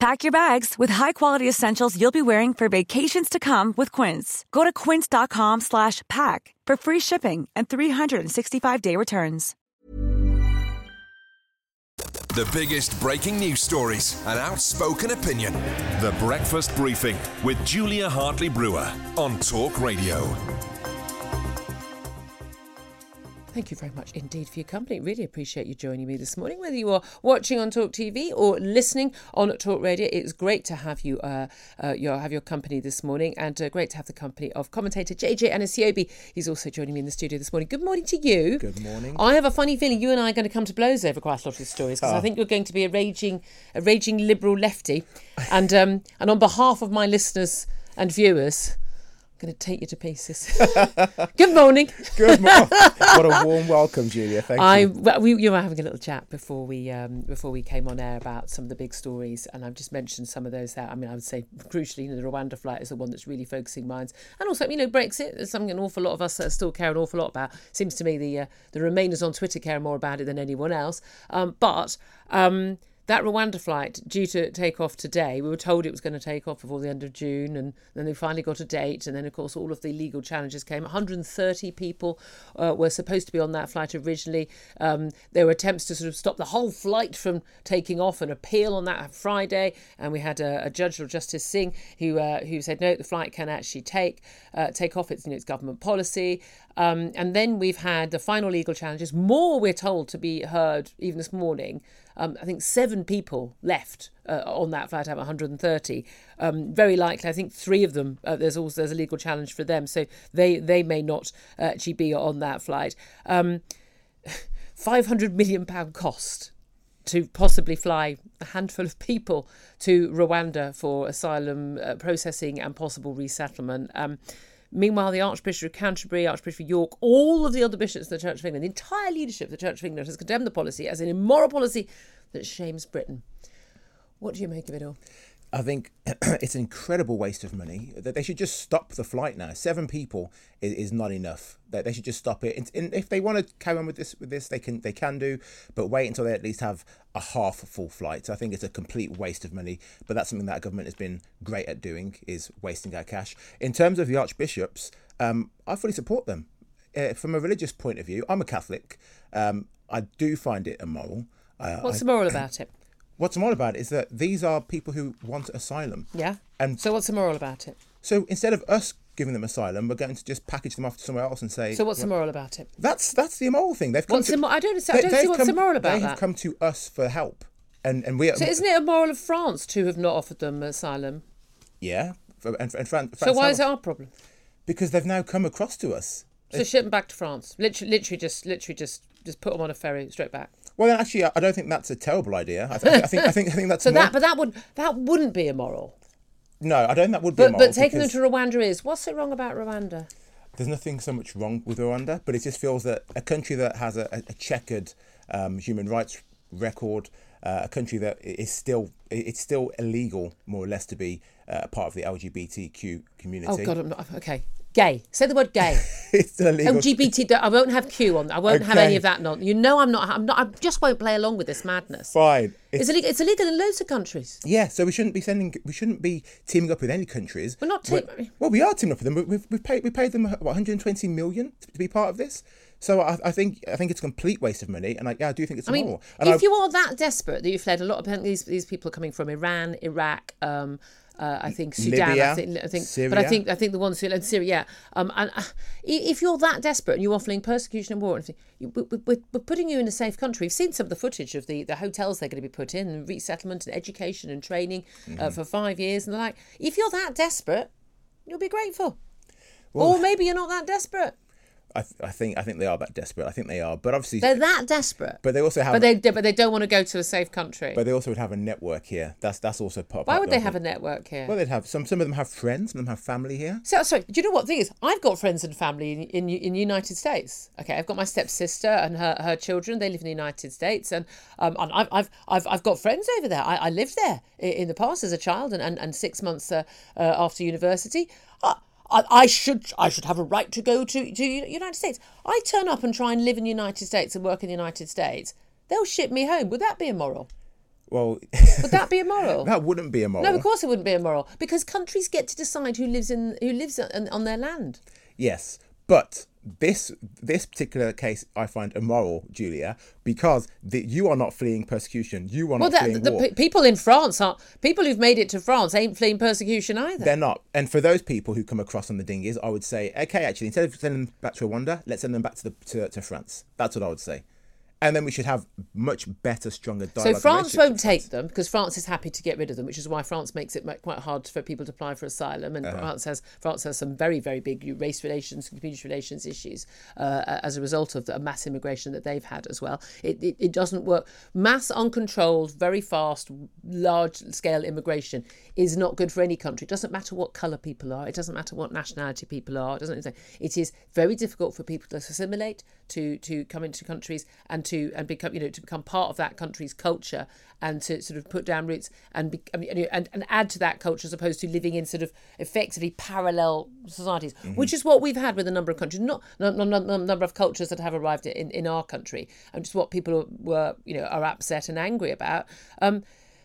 Pack your bags with high-quality essentials you'll be wearing for vacations to come with Quince. Go to quince.com slash pack for free shipping and 365-day returns. The biggest breaking news stories and outspoken opinion. The Breakfast Briefing with Julia Hartley Brewer on Talk Radio. Thank you very much indeed for your company. Really appreciate you joining me this morning. Whether you are watching on Talk TV or listening on Talk Radio, it's great to have you uh, uh, your, have your company this morning, and uh, great to have the company of commentator JJ Anisiobi. He's also joining me in the studio this morning. Good morning to you. Good morning. I have a funny feeling you and I are going to come to blows over quite a lot of stories because I Ah. think you're going to be a raging, a raging liberal lefty, and um, and on behalf of my listeners and viewers. Going to take you to pieces. Good morning. Good morning. what a warm welcome, Julia. Thank I you. well, we you were having a little chat before we um, before we came on air about some of the big stories, and I've just mentioned some of those. That I mean, I would say crucially, you know, the Rwanda flight is the one that's really focusing minds, and also you know Brexit is something an awful lot of us still care an awful lot about. Seems to me the uh, the Remainers on Twitter care more about it than anyone else. Um, but um, that Rwanda flight due to take off today, we were told it was going to take off before the end of June, and then they finally got a date, and then of course all of the legal challenges came. 130 people uh, were supposed to be on that flight originally. Um, there were attempts to sort of stop the whole flight from taking off, an appeal on that Friday, and we had a, a judge, or Justice Singh, who uh, who said no, the flight can actually take uh, take off. It's you know, it's government policy. Um, and then we've had the final legal challenges. More, we're told, to be heard even this morning. Um, I think seven people left uh, on that flight out of 130. Um, very likely, I think three of them. Uh, there's also there's a legal challenge for them, so they they may not uh, actually be on that flight. Um, 500 million pound cost to possibly fly a handful of people to Rwanda for asylum uh, processing and possible resettlement. Um, meanwhile, the Archbishop of Canterbury, Archbishop of York, all of the other bishops of the Church of England, the entire leadership of the Church of England has condemned the policy as an immoral policy that shames Britain. What do you make of it all? I think it's an incredible waste of money. That they should just stop the flight now. Seven people is, is not enough. That they should just stop it. And, and if they want to carry on with this, with this, they can they can do. But wait until they at least have a half full flight. I think it's a complete waste of money. But that's something that our government has been great at doing is wasting our cash. In terms of the archbishops, um, I fully support them. Uh, from a religious point of view, I'm a Catholic. Um, I do find it immoral. Uh, What's I- the moral about it? What's moral about it is that these are people who want asylum. Yeah. And So what's the moral about it? so instead of us giving them asylum, we're going to just package them off to somewhere else and say. So what's the moral about it? That's that's the immoral thing. They've come What's to, immo- I don't understand- I don't see what's come- immoral about They that. have come to us for help, and and we. So isn't it immoral of France to have not offered them asylum? Yeah, and, and Fran, So why is it our problem? Because they've now come across to us. So ship them back to France. Literally, literally just, literally just, just put them on a ferry straight back. Well, actually, I don't think that's a terrible idea. I, th- I think I think I think that's So more- that, but that would, that wouldn't be immoral. no, I don't think that would be But, immoral but taking them to Rwanda is. What's so wrong about Rwanda? there's nothing so much wrong with Rwanda, but it just feels that a country that has a, a checkered um, human rights record, uh, a country that is still it's still illegal more or less to be uh, a part of the LGBTQ community. Oh God, I'm not okay. Gay. Say the word gay. it's illegal. LGBT. I won't have Q on. I won't have any of that. Non. You know, I'm not. I'm not. I just won't play along with this madness. Fine. It's, illegal. It's illegal in loads of countries. Yeah, so we shouldn't be sending. We shouldn't be teaming up with any countries. We're not Well- team- Well, we are teaming up with them. We- We've, we've paid. We paid them what 120 million to, to be part of this. So I, I think I think it's a complete waste of money, and I, yeah, I do think it's I mean, immoral. And if I- you are that desperate that you fled, a lot of these these people are coming from Iran, Iraq, um, Uh, I think Sudan. Libya, I think, I think, Syria. but I think I think the ones who and Syria. Yeah. Um, and uh, if you're that desperate and you are fleeing persecution and war, and everything, you, we, we, we're putting you in a safe country. We've seen some of the footage of the, the hotels they're going to be put in, and resettlement and education and training Mm-hmm. uh, for five years and the like. If you're that desperate, you'll be grateful. or maybe you're not that desperate. I, th- I think I think they are that desperate. I think they are, but obviously, They're that desperate. but they also have. But they but they don't want to go to a safe country. but they also would have a network here. That's that's also part. Why would they have a network here? Well, they'd have some. Some of them have friends. Some of them have family here. So sorry. Do you know what thing is? I've got friends and family in in, in United States. Okay, I've got my stepsister and her, her children. They live in the United States, and um, and I've I've I've, I've got friends over there. I, I lived there i- in the past as a child, and and, and six months uh, uh, after university. I, I, should I should have a right to go to to United States. I turn up and try and live in the United States and work in the United States. They'll ship me home. Would that be immoral? Well, Would that be immoral? that wouldn't be immoral. No, of course it wouldn't be immoral because countries get to decide who lives in who lives on, on their land. Yes, but this this particular case I find immoral, Julia, because the, you are not fleeing persecution. You are Well, not fleeing the war. pe- people in France are people who've made it to France ain't fleeing persecution either. They're not. And for those people who come across on the dinghies, I would say, okay, actually, instead of sending them back to Rwanda, let's send them back to the to, to France. That's what I would say. And then we should have much better, stronger dialogue. so. France won't take them because France is happy to get rid of them, which is why France makes it quite hard for people to apply for asylum. Uh-huh. And France has France has some very very big race relations, and community relations issues uh, as a result of the mass immigration that they've had as well. It, it it doesn't work. Mass uncontrolled, very fast, large scale immigration is not good for any country. It doesn't matter what colour people are. It doesn't matter what nationality people are. It doesn't. It is very difficult for people to assimilate, to to come into countries and to and become you know to become part of that country's culture and to sort of put down roots and be, I mean, and, and add to that culture as opposed to living in sort of effectively parallel societies, which is what we've had with a number of countries, not not- number of cultures that have arrived in, in our country, and just what people were you know are upset and angry about. Um,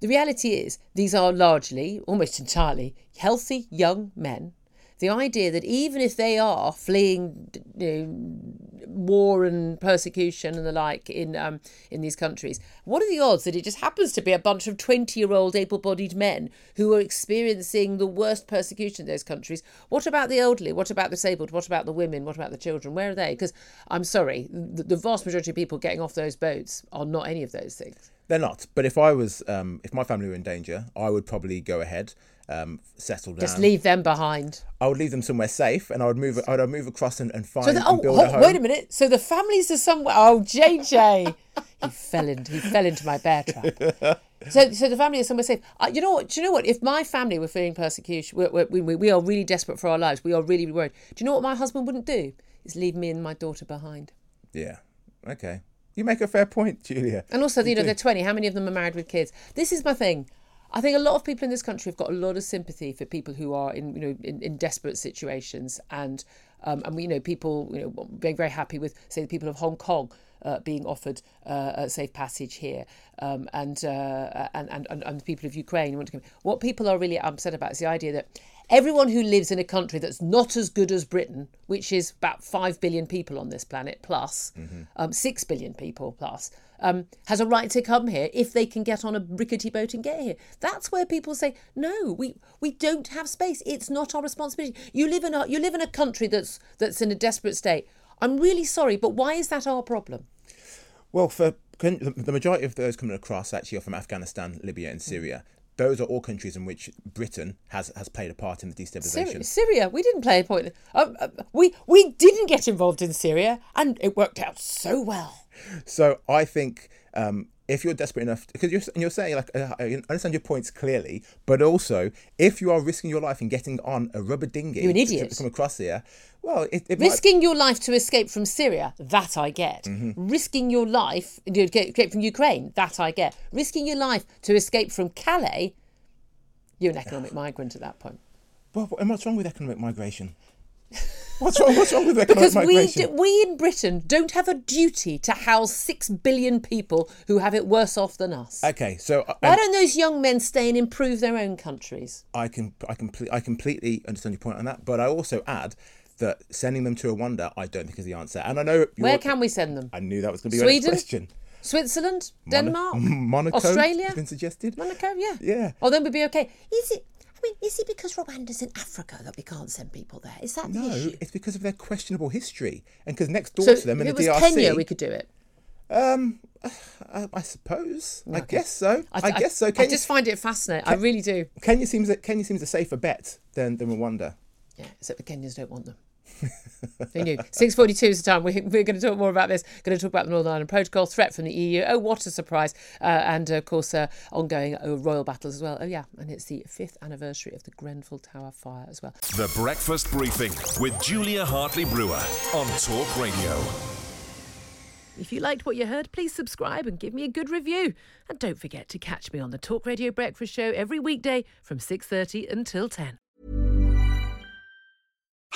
the reality is these are largely, almost entirely, healthy young men. The idea that even if they are fleeing you know, war and persecution and the like in um, in these countries, what are the odds that it just happens to be a bunch of twenty-year-old able-bodied men who are experiencing the worst persecution in those countries? What about the elderly? What about the disabled? What about the women? What about the children? Where are they? Because I'm sorry, the, the vast majority of people getting off those boats are not any of those things. They're not. But if I was, um, if my family were in danger, I would probably go ahead, um, settle down. Just leave them behind. I would leave them somewhere safe, and I would move. I would move across and, and find So the, and oh, a oh home. wait a minute. So the families are somewhere. Oh, JJ, he fell into he fell into my bear trap. So, so the family is somewhere safe. Uh, you know what? Do you know what? If my family were feeling persecution, we, we, we, we are really desperate for our lives. We are really worried. Do you know what my husband wouldn't do? Is leave me and my daughter behind. Yeah. Okay. You make a fair point, Julia. And also, you know, they're 20. How many of them are married with kids? This is my thing. I think a lot of people in this country have got a lot of sympathy for people who are in, you know, in, in desperate situations, and um, and we, you know, people, you know, being very happy with, say, the people of Hong Kong uh, being offered uh, a safe passage here, um, and, uh, and and and and the people of Ukraine want to come. What people are really upset about is the idea that everyone who lives in a country that's not as good as Britain, which is about 5 billion people on this planet, plus, um, 6 billion people plus, um, has a right to come here if they can get on a rickety boat and get here. That's where people say, no, we, we don't have space. It's not our responsibility. You live in a, you live in a country that's, that's in a desperate state. I'm really sorry, but why is that our problem? Well, for the majority of those coming across actually are from Afghanistan, Libya, and Syria. Those are all countries in which Britain has, has played a part in the destabilization. Syria, Syria, we didn't play a point. Um, uh, we we didn't get involved in Syria, and it worked out so well. So I think um, if you're desperate enough, because you're, and you're saying like uh, I understand your points clearly, but also if you are risking your life and getting on a rubber dinghy, You're an to- idiot. to come across here. Well, it, it might, Risking your life to escape from Syria, that I get. Mm-hmm. Risking your life to escape from Ukraine, that I get. Risking your life to escape from Calais, you're an economic migrant at that point. Well, and what's wrong with economic migration? What's wrong? What's wrong with economic Because we, migration? d- we in Britain don't have a duty to house six billion people who have it worse off than us. okay, so uh, Why don't those young men stay and improve their own countries? I can I complete I completely understand your point on that, but I also add that sending them to Rwanda, I don't think is the answer. And I know Where can we send them? I knew that was going to be Sweden? question. Switzerland? Mono- Denmark? Monaco Australia? has been suggested. Monaco, yeah. Yeah. Oh, then we'd be okay. Is it? I mean, is it because Rwanda's in Africa that we can't send people there? Is that the No, issue? it's because of their questionable history, and because next door So to them in it the was DRC, Kenya, we could do it. um, I, I suppose. I guess so. I, guess so. I Kenya, just find it fascinating. I really do. Kenya seems Kenya seems a safer bet than than Rwanda. Yeah, except the Kenyans don't want them. Who knew? 6.42 is the time. We, we're going to talk more about this. Going to talk about the Northern Ireland Protocol, threat from the EU. Oh, what a surprise. Uh, and, of course, uh, ongoing uh, royal battles as well. Oh, yeah. And it's the fifth anniversary of the Grenfell Tower fire as well. The Breakfast Briefing with Julia Hartley Brewer on Talk Radio. If you liked what you heard, please subscribe and give me a good review. And don't forget to catch me on the Talk Radio Breakfast Show every weekday from 6.30 until 10.